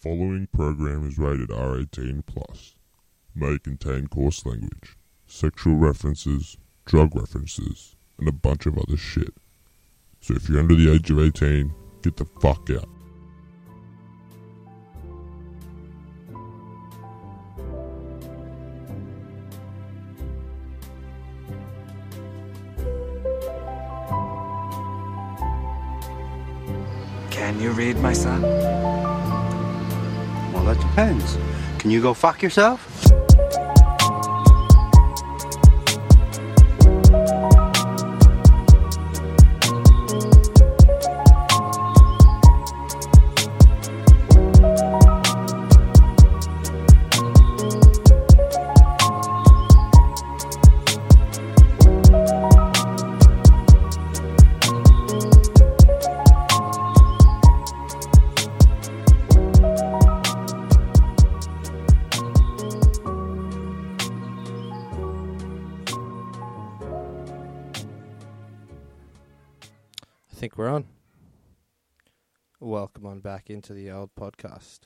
following program is rated R18 plus. May contain coarse language, sexual references, drug references, and a bunch of other shit. So if you're under the age of 18, get the fuck out. Can you go fuck yourself? Think we're on. Welcome on back into the old podcast.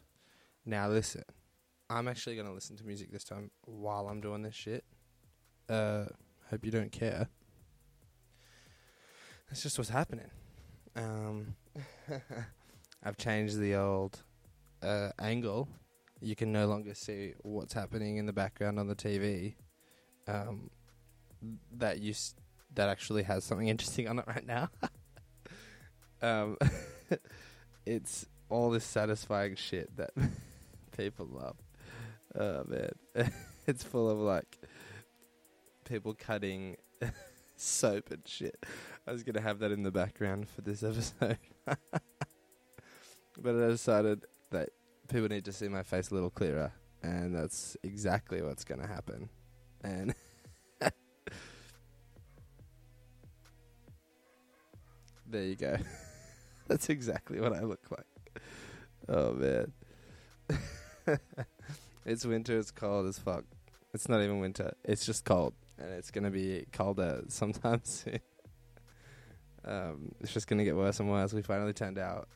Now listen, I'm actually going to listen to music this time while I'm doing this shit. Uh, hope you don't care. That's just what's happening. Um, I've changed the old uh, angle. You can no longer see what's happening in the background on the TV. Um, that you that actually has something interesting on it right now. um, it's all this satisfying shit that people love. Oh man, it's full of like people cutting soap and shit. I was gonna have that in the background for this episode, but I decided that people need to see my face a little clearer, and that's exactly what's gonna happen. And there you go. That's exactly what I look like. Oh man. it's winter, it's cold as fuck. It's not even winter, it's just cold. And it's gonna be colder sometime soon. Um, it's just gonna get worse and worse. We finally turned out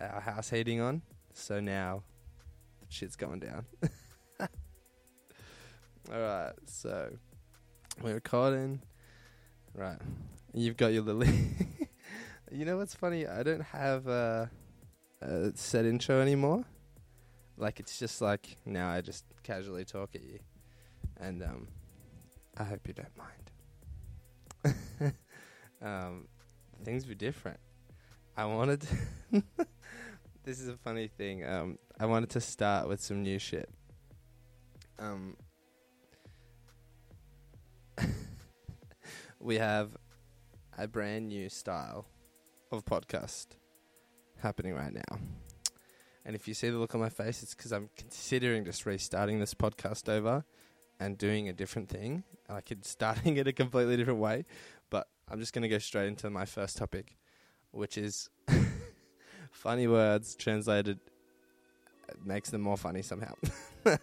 our house heating on, so now shit's going down. Alright, so we're recording. Right. You've got your little You know what's funny? I don't have a, a set intro anymore. Like it's just like now I just casually talk at you, and um, I hope you don't mind. um, things were different. I wanted. To this is a funny thing. Um, I wanted to start with some new shit. Um, we have a brand new style of podcast happening right now. And if you see the look on my face, it's because I'm considering just restarting this podcast over and doing a different thing. Could starting it a completely different way, but I'm just going to go straight into my first topic, which is funny words translated uh, makes them more funny somehow.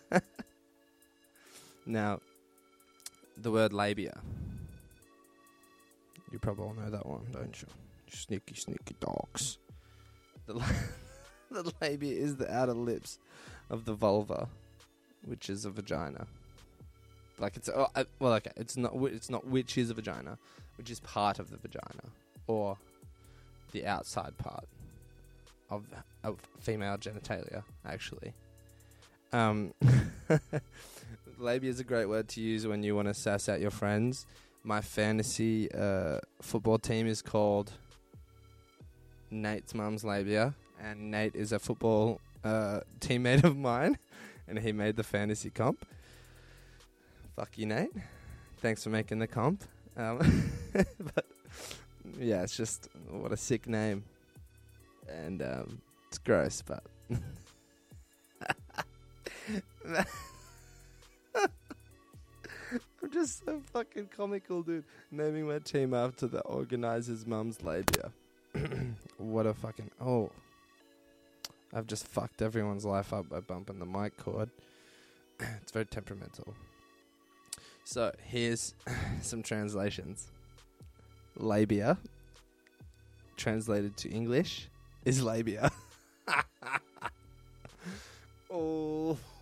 now, the word labia. You probably all know that one, don't you? Sneaky, sneaky dogs. The, the labia is the outer lips of the vulva, which is a vagina. Like it's oh, uh, well, okay, it's not it's not which is a vagina, which is part of the vagina or the outside part of of female genitalia, actually. Um, labia is a great word to use when you want to sass out your friends. My fantasy uh, football team is called Nate's mum's labia, and Nate is a football uh, teammate of mine, and he made the fantasy comp. Fuck you, Nate. Thanks for making the comp. Um, but yeah, it's just what a sick name, and um, it's gross, but. I'm just so fucking comical, dude. Naming my team after the organizer's mum's labia. what a fucking oh! I've just fucked everyone's life up by bumping the mic cord. it's very temperamental. So here's some translations. Labia, translated to English, is labia. Oh,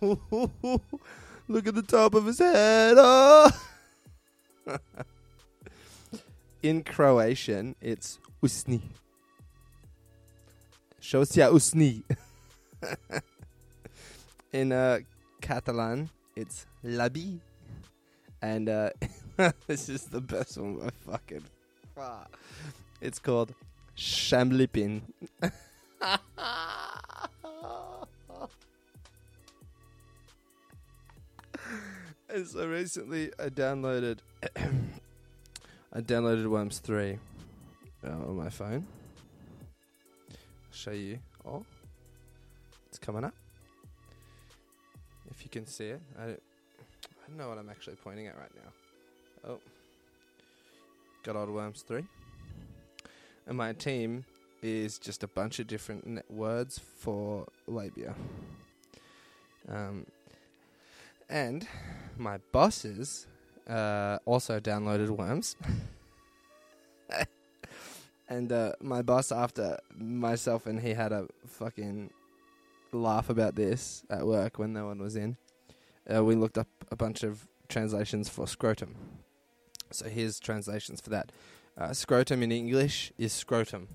look at the top of his head. Oh. In Croatian, it's usni. Show se usni. In uh, Catalan, it's labi. And uh, this is the best one by fucking. It's called Shamlipin. and so recently I downloaded I downloaded Worms 3 uh, on my phone. Show you. Oh, it's coming up. If you can see it, I don't, I don't know what I'm actually pointing at right now. Oh, got old Worms 3. And my team is just a bunch of different words for labia. Um, and my bosses uh, also downloaded Worms. and uh, my boss, after myself and he had a fucking laugh about this at work when no one was in, uh, we looked up a bunch of translations for scrotum. So here's translations for that. Uh, scrotum in English is scrotum.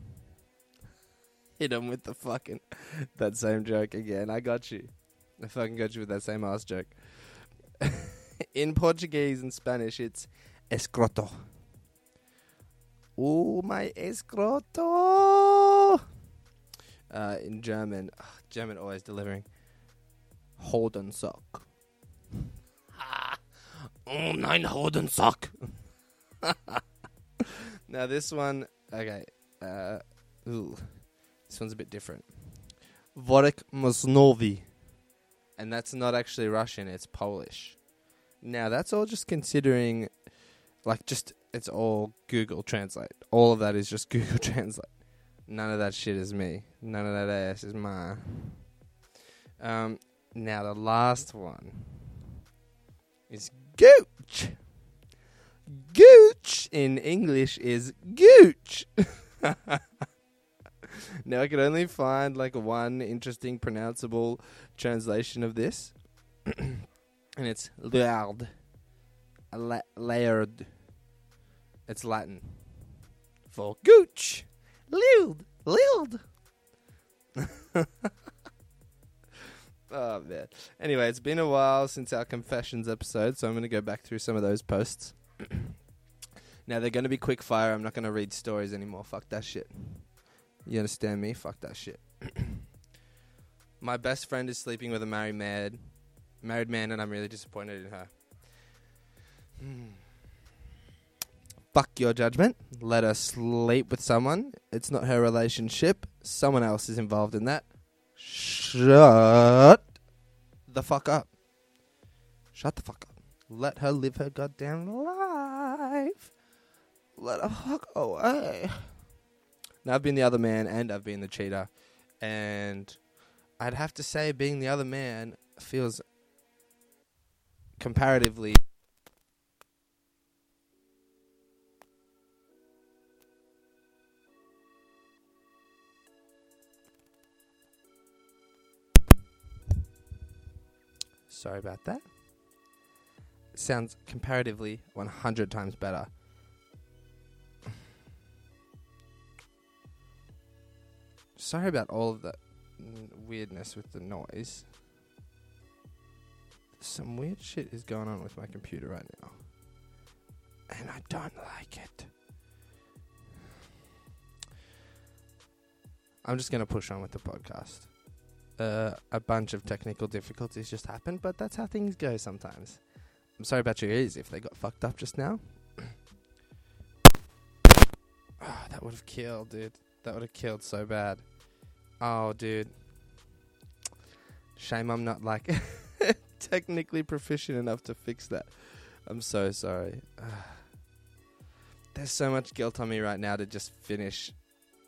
Hit him with the fucking that same joke again. I got you. I fucking got you with that same ass joke. in Portuguese and Spanish, it's escroto. Oh, my escroto. Uh, in German, ugh, German always delivering. Holden sock. oh, nein, Holden sock. now this one, okay. Uh, ooh, this one's a bit different. Worek Mosnovi. And that's not actually Russian, it's Polish. Now, that's all just considering, like, just, it's all Google Translate. All of that is just Google Translate. None of that shit is me. None of that ass is mine. Um, now, the last one is Gooch. Gooch in English is Gooch. now, I could only find, like, one interesting pronounceable translation of this. and it's laird. La- laird. It's Latin for gooch. Lild. Lild. oh, man. Anyway, it's been a while since our confessions episode, so I'm going to go back through some of those posts. now, they're going to be quick fire. I'm not going to read stories anymore. Fuck that shit. You understand me? Fuck that shit. My best friend is sleeping with a married man, married man, and I'm really disappointed in her. Hmm. Fuck your judgment. Let her sleep with someone. It's not her relationship. Someone else is involved in that. Shut the fuck up. Shut the fuck up. Let her live her goddamn life. Let her fuck away. Now I've been the other man and I've been the cheater, and I'd have to say being the other man feels comparatively Sorry about that. Sounds comparatively 100 times better. Sorry about all of that weirdness with the noise. Some weird shit is going on with my computer right now. And I don't like it. I'm just going to push on with the podcast. Uh, a bunch of technical difficulties just happened, but that's how things go sometimes. I'm sorry about your ears if they got fucked up just now. Ah, that would have killed, dude. That would have killed so bad. Oh, dude. Shame I'm not like technically proficient enough to fix that. I'm so sorry. There's so much guilt on me right now to just finish,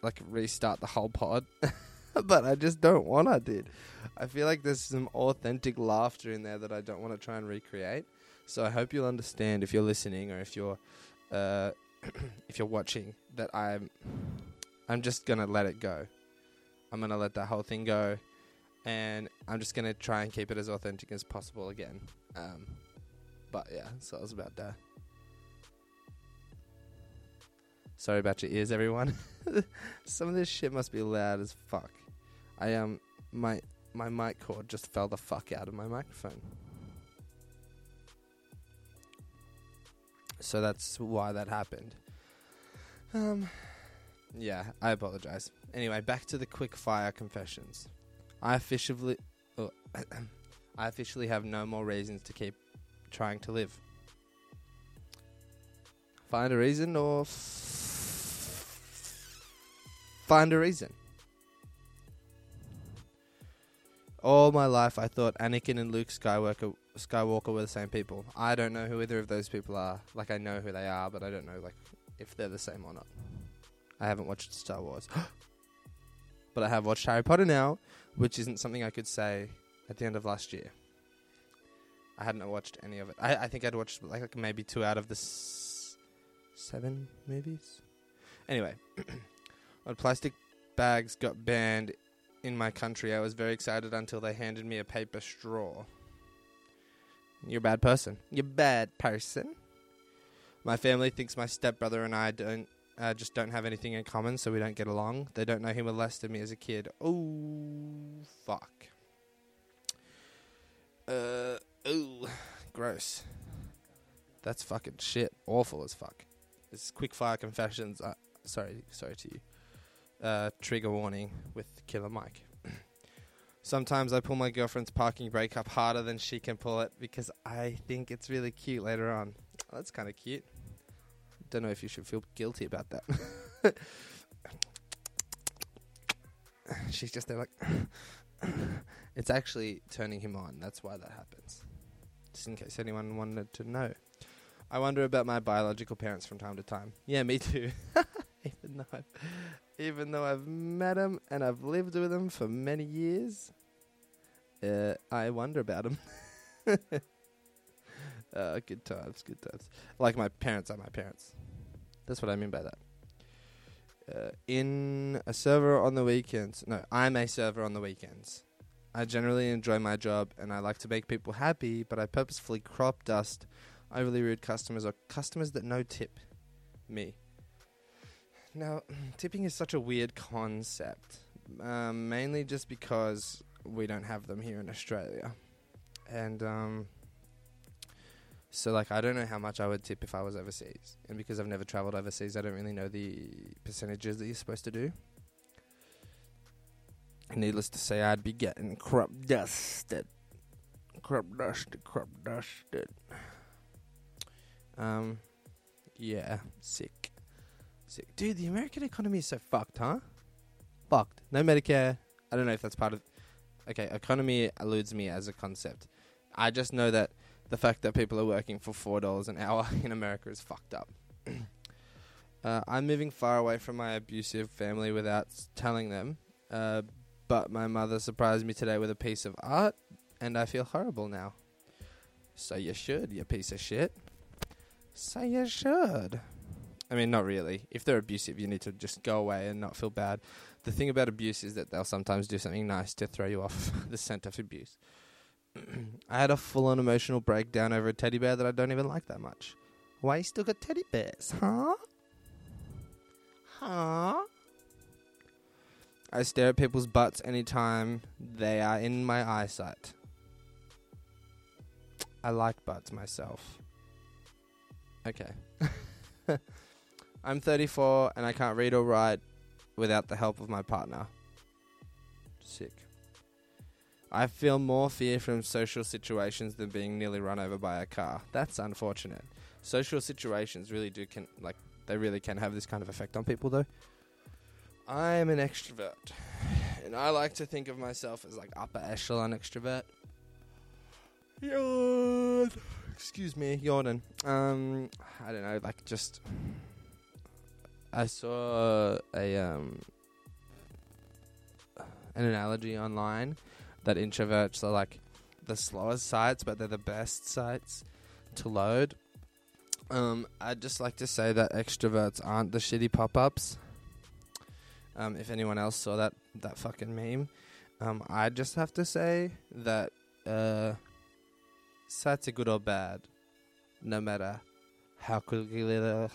like restart the whole pod. but I just don't want to, dude. I feel like there's some authentic laughter in there that I don't want to try and recreate. So I hope you'll understand if you're listening or if you're uh, if you're watching that I'm I'm just gonna let it go. I'm gonna let that whole thing go. and I'm just gonna try and keep it as authentic as possible again. Um, but yeah, so I was about that. Sorry about your ears, everyone. Some of this shit must be loud as fuck. I um my my mic cord just fell the fuck out of my microphone. So that's why that happened. Um yeah, I apologize. Anyway, back to the quick fire confessions. I officially oh, I officially have no more reasons to keep trying to live. Find a reason or f- find a reason. All my life, I thought Anakin and Luke Skywalker Skywalker were the same people. I don't know who either of those people are. Like I know who they are, but I don't know like if they're the same or not. I haven't watched Star Wars, but I have watched Harry Potter now, which isn't something I could say at the end of last year. I hadn't watched any of it. I, I think I'd watched like, like maybe two out of the s- seven movies. Anyway, when plastic bags got banned in my country, I was very excited until they handed me a paper straw. You're a bad person. You're a bad person. My family thinks my stepbrother and I don't uh, just don't have anything in common, so we don't get along. They don't know he molested me as a kid. Oh, fuck. Uh, ooh, gross. That's fucking shit. Awful as fuck. Is quick fire confessions. Uh, sorry, sorry to you. Uh, trigger warning with Killer Mike. Sometimes I pull my girlfriend's parking brake up harder than she can pull it because I think it's really cute later on. That's kind of cute. Don't know if you should feel guilty about that. She's just there like. it's actually turning him on. That's why that happens. Just in case anyone wanted to know. I wonder about my biological parents from time to time. Yeah, me too. even though I've, even though I've met him and I've lived with him for many years, uh, I wonder about him. uh, good times, good times. Like my parents are my parents. That's what I mean by that. Uh, in a server on the weekends. No, I'm a server on the weekends. I generally enjoy my job and I like to make people happy, but I purposefully crop dust overly rude customers or customers that no tip me. Now, tipping is such a weird concept, um, mainly just because we don't have them here in Australia. And um, so, like, I don't know how much I would tip if I was overseas. And because I've never traveled overseas, I don't really know the percentages that you're supposed to do. Needless to say, I'd be getting crop dusted. Crop dusted, crop dusted. Um, yeah, sick. Dude, the American economy is so fucked, huh? Fucked. No Medicare. I don't know if that's part of. Okay, economy eludes me as a concept. I just know that the fact that people are working for four dollars an hour in America is fucked up. uh, I'm moving far away from my abusive family without telling them. Uh, but my mother surprised me today with a piece of art, and I feel horrible now. So you should, you piece of shit. So you should. I mean, not really. If they're abusive, you need to just go away and not feel bad. The thing about abuse is that they'll sometimes do something nice to throw you off the scent of abuse. I had a full on emotional breakdown over a teddy bear that I don't even like that much. Why you still got teddy bears, huh? Huh? I stare at people's butts anytime they are in my eyesight. I like butts myself. Okay. I'm 34 and I can't read or write without the help of my partner. Sick. I feel more fear from social situations than being nearly run over by a car. That's unfortunate. Social situations really do can like they really can have this kind of effect on people though. I am an extrovert. And I like to think of myself as like upper echelon extrovert. Yawn. Excuse me, yawning. Um, I don't know, like just. I saw a um an analogy online that introverts are like the slowest sites, but they're the best sites to load. Um, I'd just like to say that extroverts aren't the shitty pop-ups. Um, if anyone else saw that that fucking meme, Um, I just have to say that uh, sites are good or bad, no matter how quickly they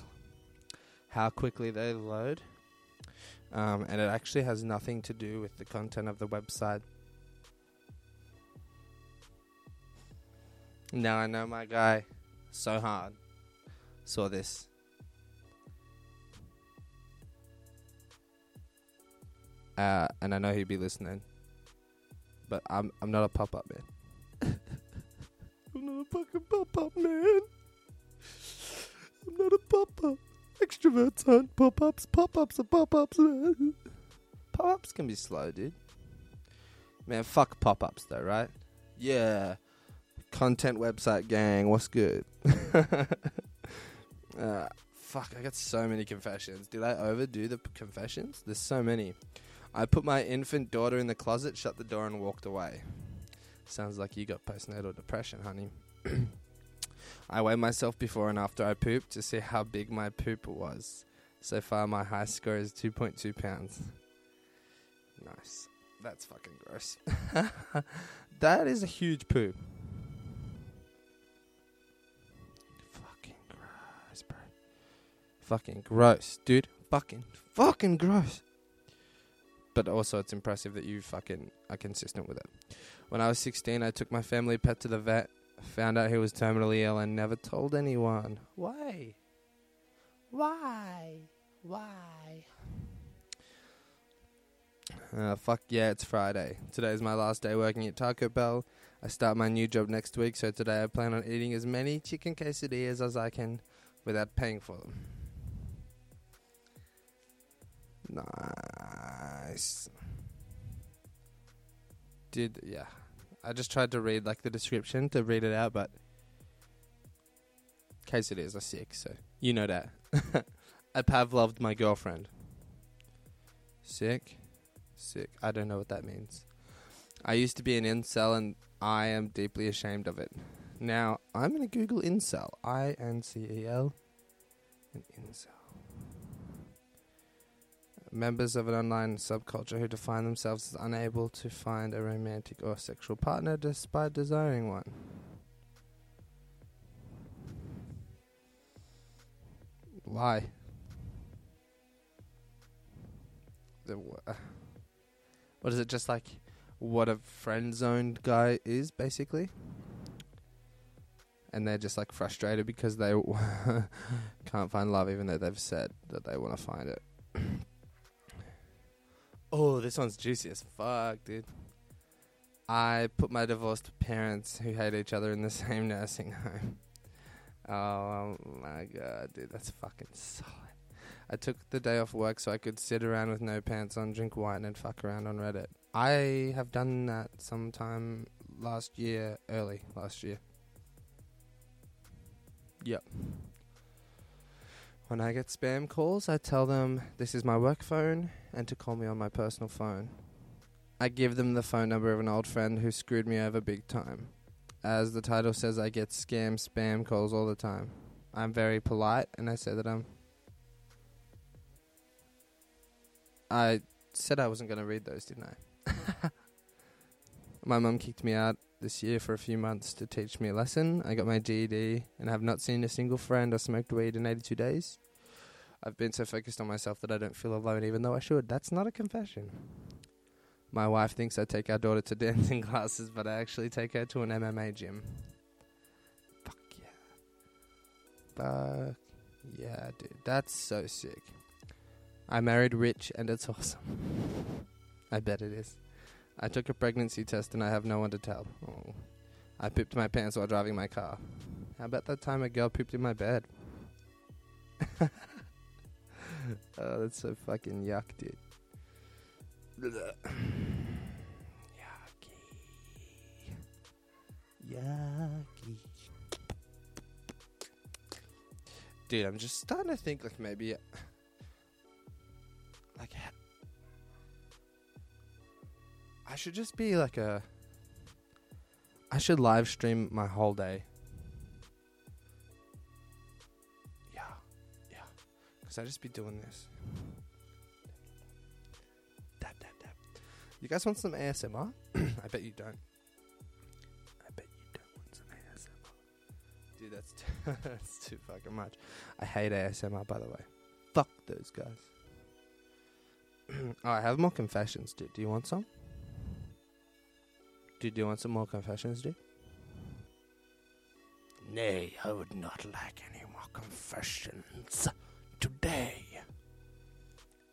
how quickly they load. Um, and it actually has nothing to do with the content of the website. Now I know my guy so hard saw this. Uh, and I know he'd be listening. But I'm I'm not a pop up man. I'm not a fucking pop up man. I'm not a pop up. Extroverts aren't pop ups. Pop ups are pop ups. Pop ups can be slow, dude. Man, fuck pop ups though, right? Yeah. Content website gang, what's good? uh, fuck, I got so many confessions. Did I overdo the p- confessions? There's so many. I put my infant daughter in the closet, shut the door, and walked away. Sounds like you got postnatal depression, honey. I weighed myself before and after I pooped to see how big my poop was. So far, my high score is 2.2 pounds. Nice. That's fucking gross. that is a huge poop. Fucking gross, bro. Fucking gross, dude. Fucking, fucking gross. But also, it's impressive that you fucking are consistent with it. When I was 16, I took my family pet to the vet found out he was terminally ill and never told anyone. Why? Why? Why? Uh, fuck yeah, it's Friday. Today's my last day working at Taco Bell. I start my new job next week, so today I plan on eating as many chicken quesadillas as I can without paying for them. Nice. Did, yeah. I just tried to read like the description to read it out, but quesadillas are sick, so you know that. I Pavloved my girlfriend. Sick? Sick. I don't know what that means. I used to be an incel and I am deeply ashamed of it. Now, I'm to Google incel. I N C E L. An incel. Members of an online subculture who define themselves as unable to find a romantic or sexual partner despite desiring one. Why? Wha- uh, what is it? Just like what a friend zoned guy is, basically. And they're just like frustrated because they can't find love, even though they've said that they want to find it. Oh, this one's juicy as fuck, dude. I put my divorced parents who hate each other in the same nursing home. Oh, oh my god, dude, that's fucking solid. I took the day off work so I could sit around with no pants on, drink wine, and fuck around on Reddit. I have done that sometime last year, early last year. Yep. When I get spam calls, I tell them this is my work phone and to call me on my personal phone. I give them the phone number of an old friend who screwed me over big time. As the title says, I get scam spam calls all the time. I'm very polite and I say that I'm. I said I wasn't going to read those, didn't I? my mum kicked me out this year for a few months to teach me a lesson. I got my GED and have not seen a single friend or smoked weed in 82 days. I've been so focused on myself that I don't feel alone, even though I should. That's not a confession. My wife thinks I take our daughter to dancing classes, but I actually take her to an MMA gym. Fuck yeah. Fuck yeah, dude. That's so sick. I married rich and it's awesome. I bet it is. I took a pregnancy test and I have no one to tell. Oh. I pooped my pants while driving my car. How about that time a girl pooped in my bed? oh, that's so fucking yuck, dude. Yucky. Yucky. Dude, I'm just starting to think like maybe like I should just be like a I should live stream my whole day. Cuz I just be doing this. Tap tap tap. You guys want some ASMR? I bet you don't. I bet you don't want some ASMR. Dude, that's too, that's too fucking much. I hate ASMR, by the way. Fuck those guys. oh, I have more confessions, dude. Do you want some? Dude, do you want some more confessions, dude? Nay, I would not like any more confessions today.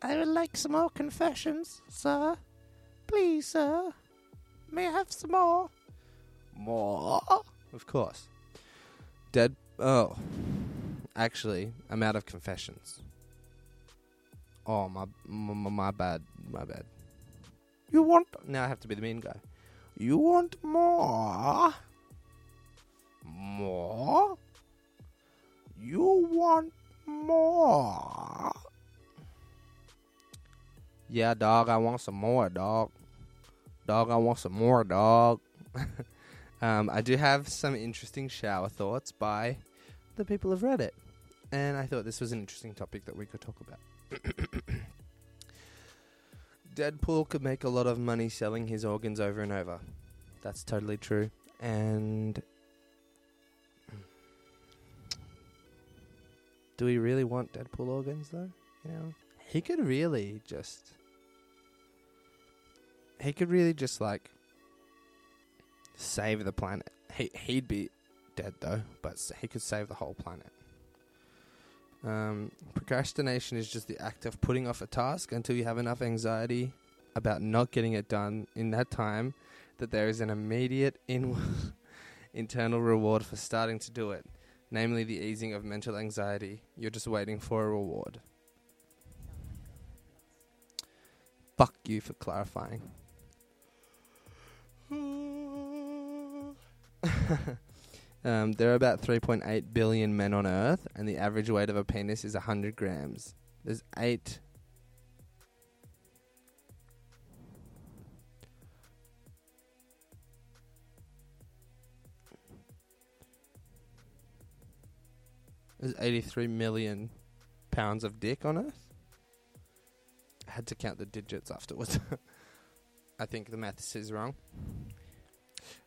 I would like some more confessions, sir. Please, sir. May I have some more? More? Of course. Dead. Oh. Actually, I'm out of confessions. Oh, my, my, my bad. My bad. You want. Now I have to be the mean guy. You want more? More? You want more? Yeah, dog, I want some more, dog. Dog, I want some more, dog. um, I do have some interesting shower thoughts by the people of Reddit. And I thought this was an interesting topic that we could talk about. Deadpool could make a lot of money selling his organs over and over. That's totally true. And do we really want Deadpool organs though? You know, he could really just he could really just like save the planet. He he'd be dead though, but he could save the whole planet. Um, procrastination is just the act of putting off a task until you have enough anxiety about not getting it done in that time that there is an immediate in- internal reward for starting to do it, namely the easing of mental anxiety. You're just waiting for a reward. Fuck you for clarifying. um, there are about 3.8 billion men on Earth, and the average weight of a penis is 100 grams. There's eight. There's 83 million pounds of dick on Earth. I had to count the digits afterwards. I think the maths is wrong.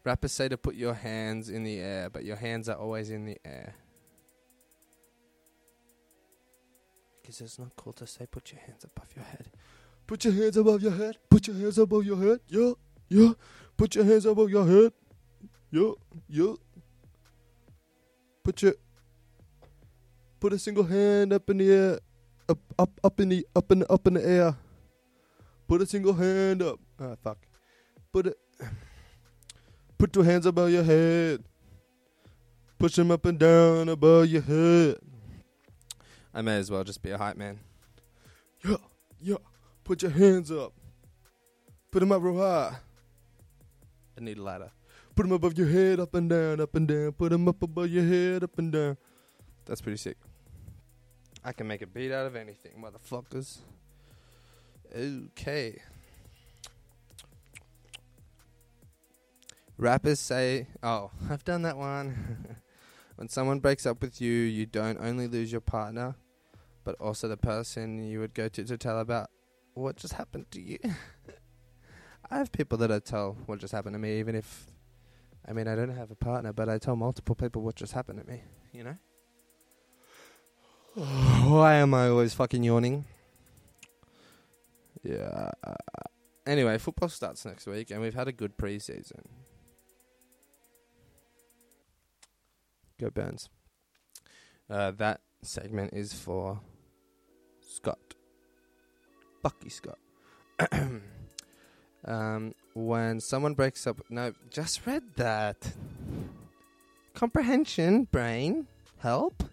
Rappers say to put your hands in the air, but your hands are always in the air. Because it's not cool to say put your hands above your head. Put your hands above your head. Put your hands above your head. Yeah, yeah. Put your hands above your head. Yeah, yeah. Put your put a single hand up in the air, up, up, up in the, up in, up in the air. Put a single hand up. Ah, fuck. Put it. Put two hands above your head. Push them up and down above your head. I may as well just be a hype man. Yeah, yeah. Put your hands up. Put them up real high. I need a ladder. Put them above your head, up and down, up and down. Put them up above your head, up and down. That's pretty sick. I can make a beat out of anything, motherfuckers. Okay. Rappers say, oh, I've done that one. when someone breaks up with you, you don't only lose your partner, but also the person you would go to to tell about what just happened to you. I have people that I tell what just happened to me, even if, I mean, I don't have a partner, but I tell multiple people what just happened to me, you know? Why am I always fucking yawning? Yeah. Anyway, football starts next week, and we've had a good preseason. Go Burns. Uh, that segment is for Scott. Bucky Scott. um, when someone breaks up. No, just read that. Comprehension, brain. Help.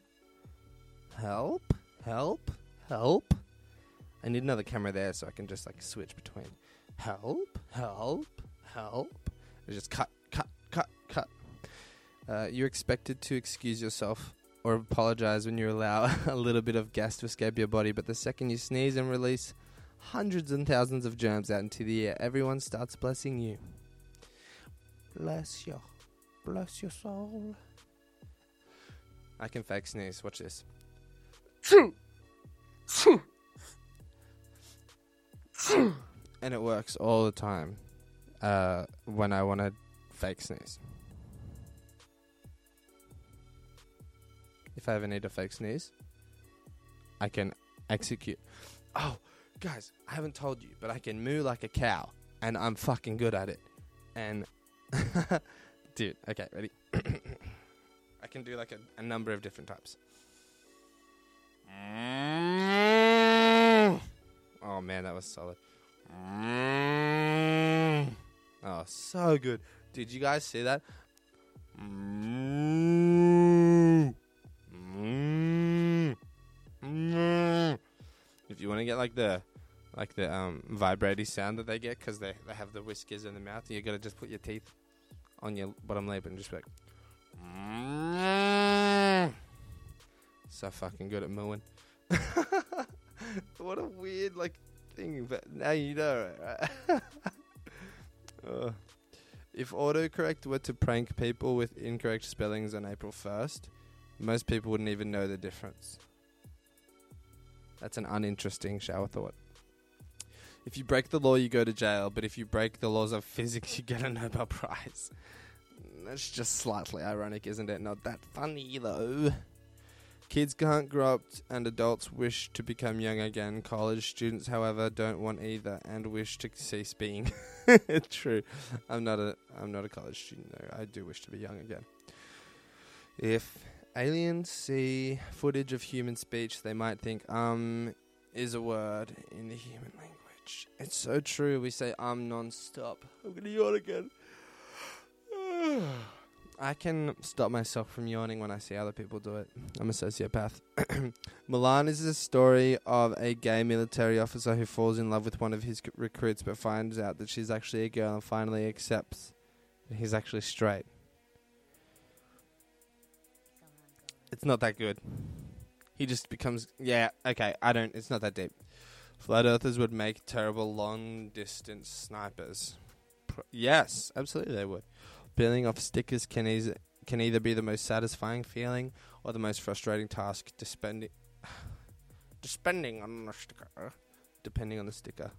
Help. Help. Help. I need another camera there so I can just like switch between help, help, help. And just cut, cut, cut, cut. Uh, you're expected to excuse yourself or apologize when you allow a little bit of gas to escape your body, but the second you sneeze and release hundreds and thousands of germs out into the air, everyone starts blessing you. Bless your, bless your soul. I can fake sneeze. Watch this. And it works all the time uh, when I want to fake sneeze. If I ever need a fake sneeze, I can execute. Oh, guys, I haven't told you, but I can moo like a cow, and I'm fucking good at it. And dude, okay, ready? I can do like a, a number of different types. Oh man, that was solid. Oh, so good. Did you guys see that? If you want to get like the like the um vibrating sound that they get because they, they have the whiskers in the mouth, you gotta just put your teeth on your bottom lip and just be like. So fucking good at mooing. what a weird like thing, but now you know right? Uh, if autocorrect were to prank people with incorrect spellings on April 1st, most people wouldn't even know the difference. That's an uninteresting shower thought. If you break the law, you go to jail, but if you break the laws of physics, you get a Nobel Prize. That's just slightly ironic, isn't it? Not that funny, though. Kids can't grow up, and adults wish to become young again. College students, however, don't want either and wish to cease being. True. I'm not a I'm not a college student though. I do wish to be young again. If aliens see footage of human speech, they might think um is a word in the human language. It's so true. We say um non-stop. I'm gonna yawn again. I can stop myself from yawning when I see other people do it. I'm a sociopath. Mulan is the story of a gay military officer who falls in love with one of his c- recruits but finds out that she's actually a girl and finally accepts that he's actually straight. It's not that good. He just becomes. Yeah, okay, I don't. It's not that deep. Flat earthers would make terrible long distance snipers. Yes, absolutely they would. Peeling off stickers can eas- can either be the most satisfying feeling or the most frustrating task. Depending, depending on the sticker, depending on the sticker.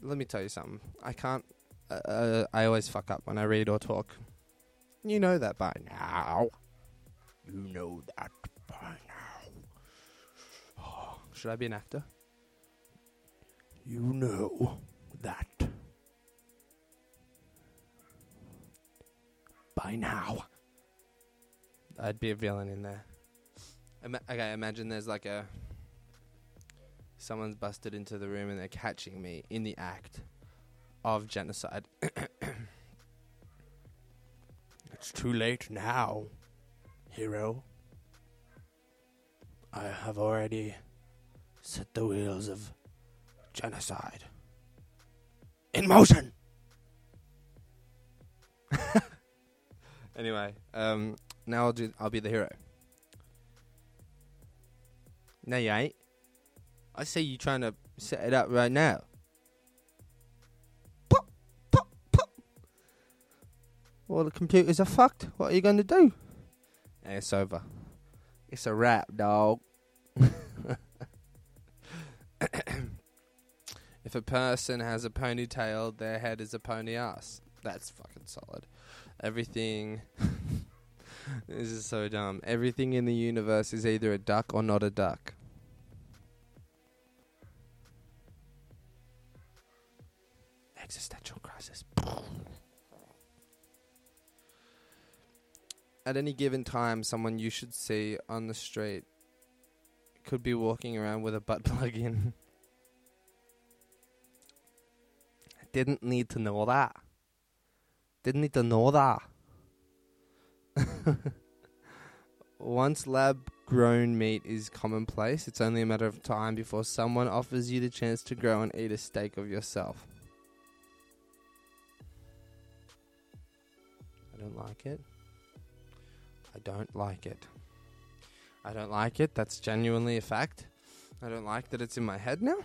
Let me tell you something. I can't. Uh, uh, I always fuck up when I read or talk. You know that by now. You know that by now. should I be an actor? You know that by now. I'd be a villain in there. Ima- okay, imagine there's like a. Someone's busted into the room and they're catching me in the act of genocide. it's too late now, hero. I have already set the wheels of genocide in motion. Anyway, um, now I'll do. I'll be the hero. No, you ain't. I see you trying to set it up right now. Pop, pop, pop. Well, the computers are fucked. What are you going to do? Yeah, it's over. It's a wrap, dog. if a person has a ponytail, their head is a pony ass. That's fucking solid. Everything. this is so dumb. Everything in the universe is either a duck or not a duck. Existential crisis. At any given time, someone you should see on the street could be walking around with a butt plug in. Didn't need to know that. Didn't need to know that. Once lab grown meat is commonplace, it's only a matter of time before someone offers you the chance to grow and eat a steak of yourself. I don't like it. I don't like it. I don't like it. That's genuinely a fact. I don't like that it's in my head now.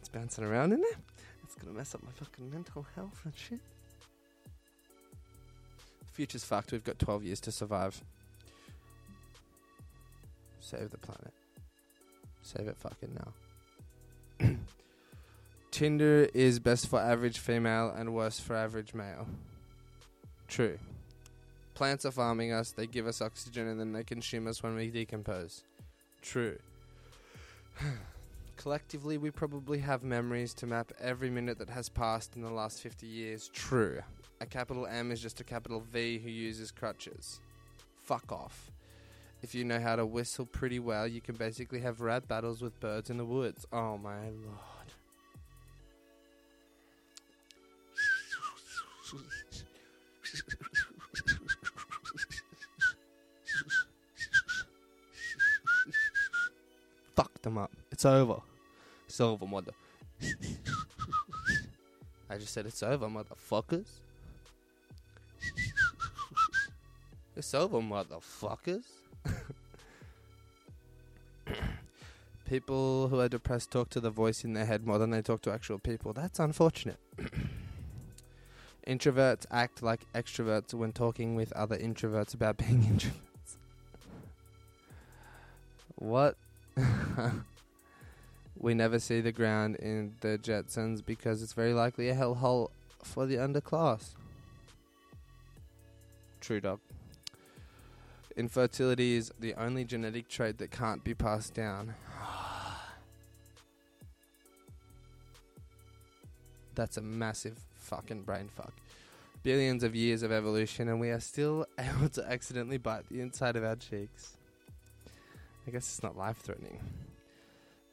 It's bouncing around in there. It's gonna mess up my fucking mental health and shit. Future's fucked. We've got 12 years to survive. Save the planet. Save it fucking now. Tinder is best for average female and worse for average male. True. Plants are farming us, they give us oxygen, and then they consume us when we decompose. True. Collectively, we probably have memories to map every minute that has passed in the last 50 years. True. A capital M is just a capital V who uses crutches. Fuck off. If you know how to whistle pretty well, you can basically have rap battles with birds in the woods. Oh my lord. Fuck them up. It's over. It's over, mother. I just said it's over, motherfuckers. It's over, motherfuckers. people who are depressed talk to the voice in their head more than they talk to actual people. That's unfortunate. Introverts act like extroverts when talking with other introverts about being introverts. what? we never see the ground in the Jetsons because it's very likely a hellhole for the underclass. True dog. Infertility is the only genetic trait that can't be passed down. That's a massive fucking brain fuck. Billions of years of evolution, and we are still able to accidentally bite the inside of our cheeks. I guess it's not life threatening.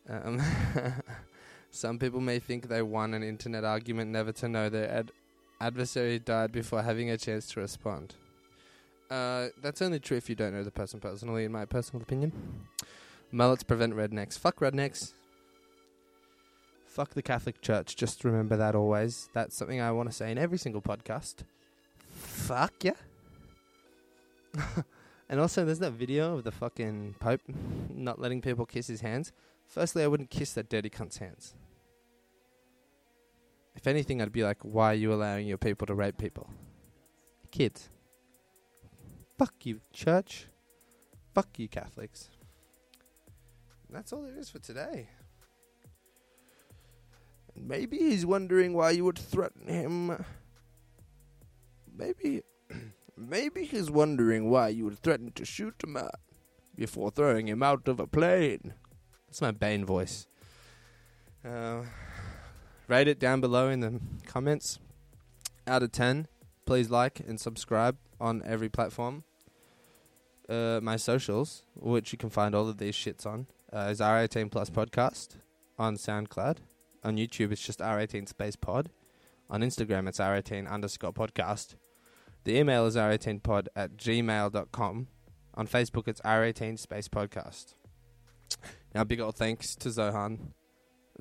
Um, some people may think they won an internet argument never to know their ad- adversary died before having a chance to respond. Uh, that's only true if you don't know the person personally, in my personal opinion. Mullets prevent rednecks. Fuck rednecks. Fuck the Catholic Church. Just remember that always. That's something I want to say in every single podcast. Fuck yeah. and also, there's that video of the fucking Pope not letting people kiss his hands. Firstly, I wouldn't kiss that dirty cunt's hands. If anything, I'd be like, why are you allowing your people to rape people? Kids. Fuck you, church. Fuck you, Catholics. And that's all there is for today. And maybe he's wondering why you would threaten him. Maybe, maybe he's wondering why you would threaten to shoot him out before throwing him out of a plane. That's my Bane voice. Uh, rate it down below in the comments. Out of 10, please like and subscribe on every platform. Uh, my socials, which you can find all of these shits on, uh, is R18 Plus Podcast on SoundCloud. On YouTube, it's just R18 Space Pod. On Instagram, it's R18 underscore podcast. The email is R18pod at gmail.com. On Facebook, it's R18 Space Podcast. Now, big old thanks to Zohan.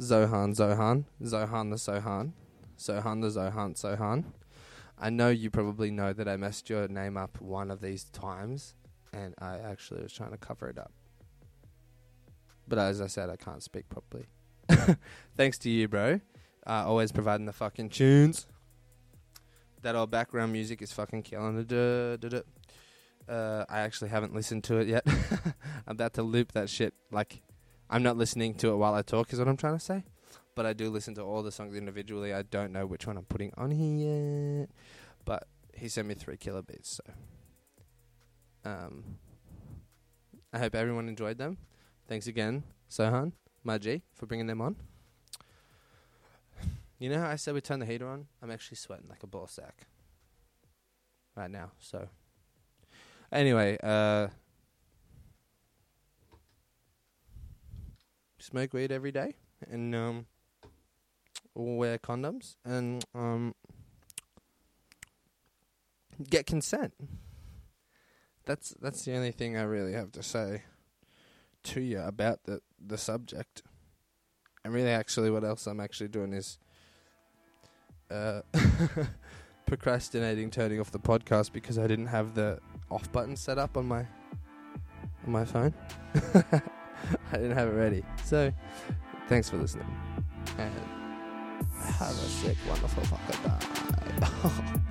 Zohan, Zohan. Zohan the Sohan. Sohan the Zohan, Sohan. I know you probably know that I messed your name up one of these times, and I actually was trying to cover it up. But as I said, I can't speak properly. Thanks to you, bro. Uh, always providing the fucking tunes. That old background music is fucking killing it. Uh, I actually haven't listened to it yet. I'm about to loop that shit. Like, I'm not listening to it while I talk, is what I'm trying to say. But I do listen to all the songs individually. I don't know which one I'm putting on here yet. But he sent me three killer beats, so. Um, I hope everyone enjoyed them. Thanks again, Sohan, G, for bringing them on. You know how I said we turn the heater on? I'm actually sweating like a ball sack right now. So, anyway, uh, smoke weed every day and um, wear condoms and um, get consent. That's that's the only thing I really have to say to you about the the subject. And really, actually, what else I'm actually doing is uh, procrastinating turning off the podcast because I didn't have the off button set up on my on my phone. I didn't have it ready. So, thanks for listening, and have a sick, wonderful fucking day.